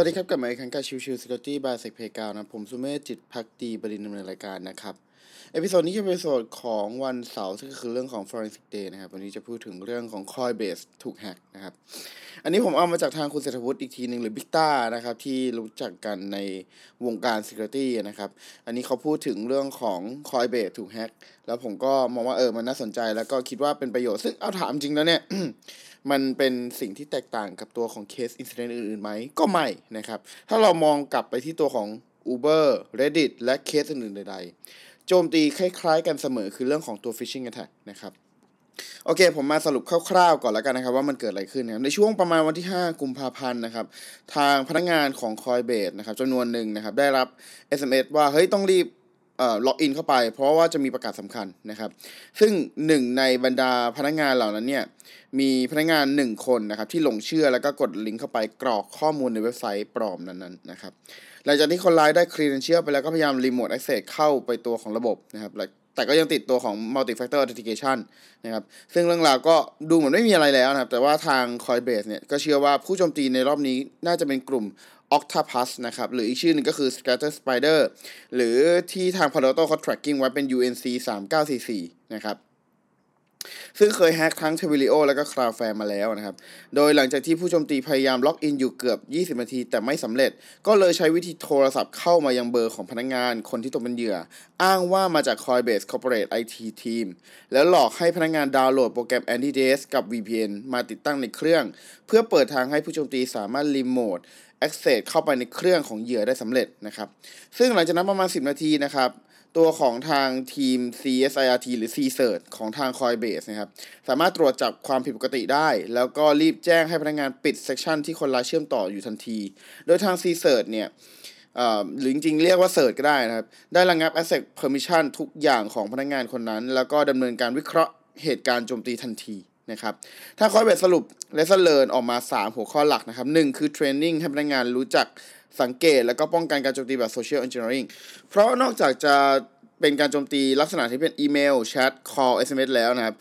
สวัสดีครับกลับมาอีกครั้งกับชิวชิว Security by Sec p a y g r o u n d นะ ผมสุเมธจิตภักดีบดินทร์ ดำเนินรายการนะครับ episode นี้จะเป็น episode ของวันเสาร์ซึ่งก็คือเรื่องของ Forensic Day นะครับ วันนี้จะพูดถึงเรื่องของ Coinbase ถูกแฮกนะครับ อันนี้ผมเอามาจากทางคุณเศรษฐวุฒิอีกทีหนึ่งหรือบิ๊กต้านะครับ ที่รู้จักกันในวงการ Security นะครับ อันนี้เขาพูดถึงเรื่องของ Coinbase ถูกแฮกแล้วผมก็มองว่าเออมันน่าสนใจแล้วก็คิดว่าเป็นประโยชน์ซึ่งเอาถามจริงแล้วเนี่ย มันเป็นสิ่งที่แตกต่างกับตัวของเคส incident อื่นๆไหมก็ไม่นะครับ ถ้าเรามองกลับไปที่ตัวของ Uber Reddit และเคสอื่นๆใดๆ โจมตีคล้ายๆ กันเสมอคือเรื่องของตัว phishing attack นะครับโอเค ผมมาสรุปคร่าวๆก่อนแล้วกันนะครับ ว่ามันเกิดอะไรขึ้นนะครับในช่วงประมาณวันที่ 5 กุมภาพันธ์นะครับ ทางพนักงานของ Coinbase นะครับจำนวนหนึ่งนะครับ ได้รับ SMS ว่า เฮ้ย ต้องรีบเอ่อล็อกอินเข้าไป เพราะว่าจะมีประกาศสำคัญนะครับ ซึ่งหนึ่งในบรรดาพนักงานเหล่านั้นเนี่ย มีพนักงานหนึ่งคนนะครับ ที่หลงเชื่อแล้วก็กดลิงก์เข้าไปกรอกข้อมูลในเว็บไซต์ปลอมนั้นๆนะครับ หลังจากที่คนร้ายได้ credential ไปแล้วก็พยายาม remote access เข้าไปตัวของระบบนะครับแต่ก็ยังติดตัวของ multi factor authentication นะครับ ซึ่งเรื่องราวก็ดูเหมือนไม่มีอะไรแล้วนะครับ แต่ว่าทาง Coinbase เนี่ยก็เชื่อว่าผู้โจมตีในรอบนี้น่าจะเป็นกลุ่ม Octopus นะครับ หรืออีกชื่อหนึ่งก็คือ Scatter Spider หรือที่ทาง Palo Alto เขา tracking ไว้เป็น UNC 3944นะครับ ซึ่งเคยแฮกทั้ง t ท v i l i o แล้วก็ Cloudflare มาแล้วนะครับ โดยหลังจากที่ผู้โจมตีพยายามล็อกอินอยู่เกือบ 20 นาที แต่ไม่สำเร็จ ก็เลยใช้วิธีโทรศัพท์เข้ามายังเบอร์ของพนักงานคนที่ตกเป็นเหยื่อ อ้างว่ามาจาก Coinbase Corporate IT Team แล้วหลอกให้พนักงานดาวน์โหลดโปรแกรม Anti-DDoS กับ VPN มาติดตั้งในเครื่อง เพื่อเปิดทางให้ผู้โจมตีสามารถรีโมท access เข้าไปในเครื่องของเหยื่อได้สำเร็จนะครับ ซึ่งหลังจากนั้นประมาณ 10 นาทีนะครับตัวของทางทีม CSIRT หรือ CSIRT ของทาง Coinbase นะครับสามารถตรวจจับความผิดปกติได้ แล้วก็รีบแจ้งให้พนักงานปิด session ที่คนร้ายเชื่อมต่ออยู่ทันที โดยทาง CSIRT เนี่ยหรือจริงๆ เรียกว่า CERT ก็ได้นะครับ ได้ระงับ Access Permission ทุกอย่างของพนักงานคนนั้น แล้วก็ดำเนินการวิเคราะห์เหตุการณ์โจมตีทันที นะครับ ถ้า Coinbase สรุป lesson learned ออกมา 3 หัวข้อหลักนะครับ1คือ training ให้พนักงานรู้จักสังเกต แล้วก็ป้องกันการโจมตีแบบ social engineering เพราะนอกจากจะเป็นการโจมตีลักษณะที่เป็นอีเมลแชท call SMS แล้วนะครับ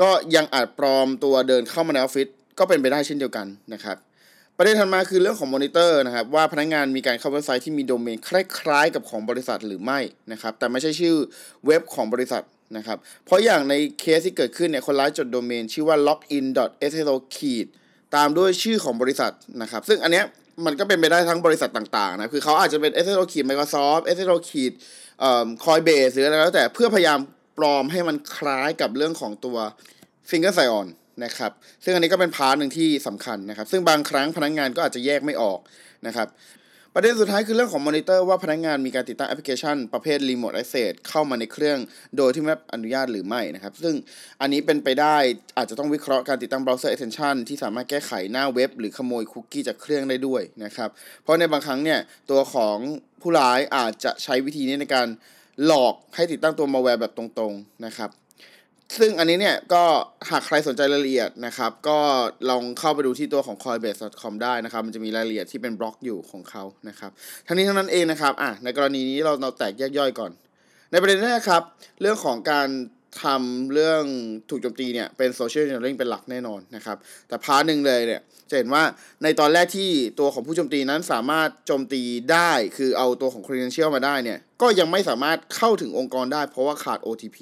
ก็ยังอาจปลอมตัวเดินเข้ามาในออฟฟิศก็เป็นไปได้เช่นเดียวกันนะครับประเด็นถัดมาคือเรื่องของมอนิเตอร์นะครับ ว่าพนักงานมีการเข้าเว็บไซต์ที่มีโดเมนคล้ายๆ กับของบริษัทหรือไม่นะครับ แต่ไม่ใช่ชื่อเว็บของบริษัท นะครับ เพราะอย่างในเคสที่เกิดขึ้นเนี่ยคนร้ายจดโดเมนชื่อว่า login.sso ขีดตามด้วยชื่อของบริษัทนะครับ ซึ่งอันเนี้ยมันก็เป็นไปได้ทั้งบริษัทต่างๆนะคือเขาอาจจะเป็น sso ขีด Microsoft sso ขีดเอ่อ Coinbase หรืออะไรแล้วแต่เพื่อพยายามปลอมให้มันคล้ายกับเรื่องของตัว Single Sign On นะครับซึ่งอันนี้ก็เป็น part หนึ่งที่สำคัญนะครับ ซึ่งบางครั้งพนักงานก็อาจจะแยกไม่ออกนะครับ ประเด็นสุดท้ายคือเรื่องของมอนิเตอร์ว่าพนักงานมีการติดตั้งแอปพลิเคชันประเภท Remote Access เข้ามาในเครื่องโดยที่ไม่อนุญาตหรือไม่นะครับ ซึ่งอันนี้เป็นไปได้อาจจะต้องวิเคราะห์การติดตั้ง Browser Extension ที่สามารถแก้ไขหน้าเว็บ หรือขโมยคุกกี้จากเครื่องได้ด้วยนะครับ เพราะในบางครั้งเนี่ยตัวของผู้ร้ายอาจจะใช้วิธีนี้ในการหลอกให้ติดตั้งตัวมัลแวร์แบบตรงๆนะครับ ซึ่งอันนี้เนี่ยก็หากใครสนใจรายละเอียดนะครับ ก็ลองเข้าไปดูที่ตัวของ coinbase.com ได้นะครับ มันจะมีรายละเอียดที่เป็นบล็อกอยู่ของเขานะครับ ทั้งนี้ทั้งนั้นเองนะครับอะในกรณีนี้เราเราแตกแยกย่อยก่อน ในประเด็นแรกครับ เรื่องของการทำเรื่องถูกโจมตีเนี่ยเป็นโซเชียลเน g ริงเป็นหลักแน่นอนนะครับ แต่ part หนึ่งเลยเนี่ยจะเห็นว่าในตอนแรกที่ตัวของผู้โจมตีนั้นสามารถโจมตีได้ คือเอาตัวของ credential มาได้เนี่ยก็ยังไม่สามารถเข้าถึงองค์กรได้เพราะว่าขาด OTP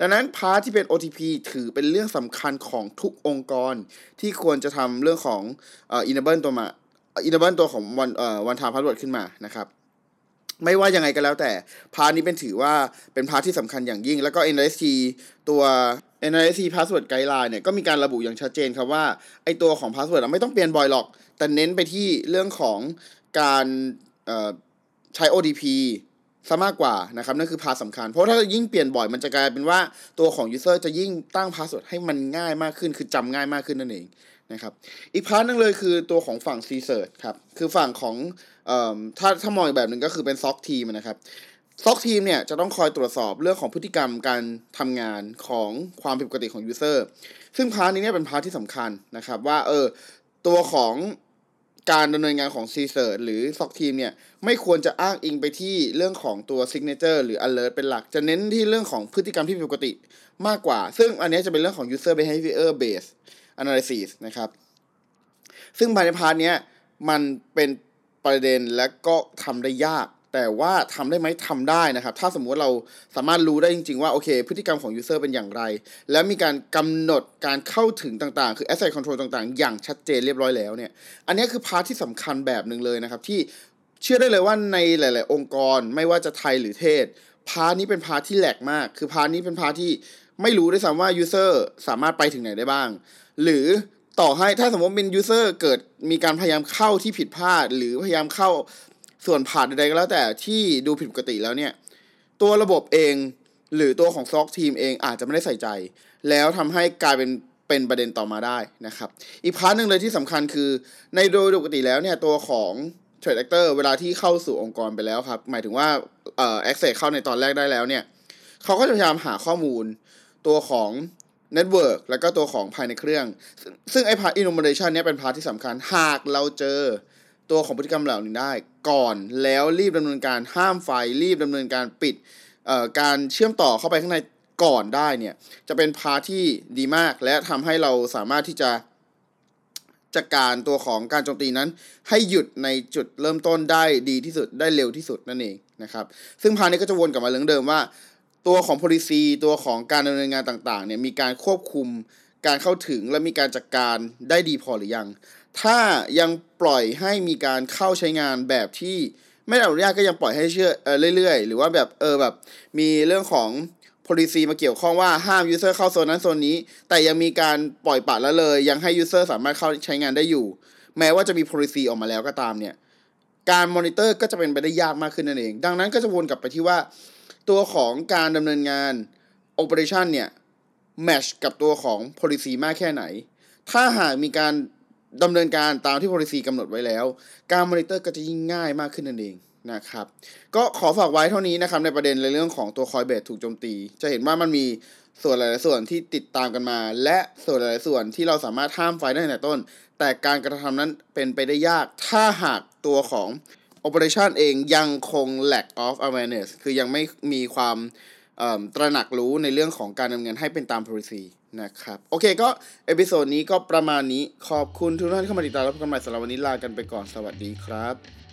ดังนั้น part ที่เป็น OTP ถือเป็นเรื่องสำคัญของทุกองค์กรที่ควรจะทำเรื่องของเอ่อ enable ตัวมา enable ตัวของ one เอ่อ one time password ขึ้นมานะครับไม่ว่ายังไงก็แล้วแต่ part นี้เป็นถือว่าเป็น part ที่สำคัญอย่างยิ่ง แล้วก็ NIST ตัว NIST password guideline เนี่ยก็มีการระบุอย่างชัดเจนครับว่า ไอตัวของ password ไม่ต้องเปลี่ยนบ่อยหรอก แต่เน้นไปที่เรื่องของการใช้ OTP ซะมากกว่านะครับนั่นคือพาสำคัญ เพราะถ้ายิ่งเปลี่ยนบ่อยมันจะกลายเป็นว่าตัวของ user จะยิ่งตั้ง password ให้มันง่ายมากขึ้น คือจำง่ายมากขึ้นนั่นเองนะครับอีก part นึงเลยคือตัวของฝั่ง c s e r t ครับคือฝั่งของเอ่อถ้าถ้ามองอีกแบบหนึ่งก็คือเป็น SOC team นะครับ SOC team เนี่ยจะต้องคอยตรวจสอบเรื่องของพฤติกรรมการทำงานของความผิดปกติของ user ซึ่ง part นี้เนี่ยเป็น part ที่สำคัญนะครับว่าเออตัวของ การดำเนินงานของ CSIRT หรือ SOC team เนี่ยไม่ควรจะอ้างอิงไปที่เรื่องของตัว signature หรือ alert เป็นหลัก จะเน้นที่เรื่องของพฤติกรรมที่ผิดปกติมากกว่า ซึ่งอันนี้จะเป็นเรื่องของ user behavior based analysis นะครับ ซึ่งภายใน part นี้มันเป็นประเด็นและก็ทำได้ยาก แต่ว่าทำได้ไหมทำได้นะครับ ถ้าสมมติเราสามารถรู้ได้จริง ๆ ว่า โอเค พฤติกรรมของ user เป็นอย่างไร แล้วมีการกำหนดการเข้าถึงต่างๆ คือ access control ต่างๆ อย่างชัดเจนเรียบร้อยแล้วเนี่ย อันนี้คือ part ที่สำคัญแบบหนึ่งเลยนะครับ ที่เชื่อได้เลยว่าในหลาย ๆ องค์กรไม่ว่าจะไทยหรือเทศ part นี้เป็น part ที่ lack มาก คือ part นี้เป็น part ที่ไม่รู้ด้วยซ้ำว่า user สามารถไปถึงไหนได้บ้าง หรือต่อให้ถ้าสมมติเป็น user เกิดมีการพยายามเข้าที่ผิดพลาด หรือพยายามเข้า ส่วนผ่านใดๆก็แล้วแต่ที่ดูผิดปกติแล้วเนี่ย ตัวระบบเองหรือตัวของ SOC team เองอาจจะไม่ได้ใส่ใจ แล้วทำให้กลายเป็นเป็นประเด็นต่อมาได้นะครับ อีก part หนึ่งเลยที่สำคัญคือในโดยปกติแล้วเนี่ยตัวของเทรด actor เวลาที่เข้าสู่องค์กรไปแล้วครับ หมายถึงว่าเอ่อ access เข้าในตอนแรกได้แล้วเนี่ยเขาก็จะพยายามหาข้อมูลตัวของ Network แล้วก็ตัวของภายในเครื่อง ซึ่งไอ้พาร์ท enumeration เนี่ยเป็นพาร์ทที่สำคัญ หากเราเจอ ตัวของพฤติกรรมเหล่านี้ได้ ก่อนแล้วรีบดำเนินการห้ามไฟรีบดำเนินการปิดการเชื่อมต่อเข้าไปข้างในก่อนได้เนี่ยจะเป็นพาที่ดีมาก และทำให้เราสามารถที่จะจัดการตัวของการโจมตีนั้น ให้หยุดในจุดเริ่มต้นได้ดีที่สุดได้เร็วที่สุดนั่นเองนะครับ ซึ่งพาทนี้ก็จะวนกลับมาเรื่องเดิมว่า ตัวของ policy ตัวของการดำเนินงานต่างๆเนี่ยมีการควบคุมการเข้าถึงและมีการจัดการได้ดีพอหรือยัง ถ้ายังปล่อยให้มีการเข้าใช้งานแบบที่ไม่ได้อนุญาตก็ยังปล่อยให้เชื่อเออเรื่อยๆ หรือว่าแบบเออแบบมีเรื่องของ policy มาเกี่ยวข้องว่าห้าม user เข้าโซนนั้นโซนนี้ แต่ยังมีการปล่อยปละละเลย ยังให้ user สามารถเข้าใช้งานได้อยู่ แม้ว่าจะมี policy ออกมาแล้วก็ตามเนี่ย การมอนิเตอร์ก็จะเป็นไปได้ยากมากขึ้นนั่นเอง ดังนั้นก็จะวนกลับไปที่ว่าตัวของการดำเนินงาน operation เนี่ย match กับตัวของ policy มากแค่ไหน ถ้าหากมีการ ดำเนินการตามที่ policy กำหนดไว้แล้ว การมอนิเตอร์ก็จะยิ่งง่ายมากขึ้นนั่นเองนะครับก็ขอฝากไว้เท่านี้นะครับในประเด็นในเรื่องของตัวคอยเบสถูกโจมตี จะเห็นว่ามันมีส่วนหลายๆส่วนที่ติดตามกันมา และส่วนหลายๆส่วนที่เราสามารถห้ามไฟได้ตั้งแต่ต้น แต่การกระทำนั้นเป็นไปได้ยาก ถ้าหากตัวของ Operation เองยังคง lack of awareness คือยังไม่มีความ ตระหนักรู้ในเรื่องของการดำเนินให้เป็นตาม policy นะครับ โอเคก็ episode นี้ก็ประมาณนี้ขอบคุณทุกท่านที่เข้ามาติดตามรับชมกันใหม่สำหรับวันนี้ลากันไปก่อนสวัสดีครับ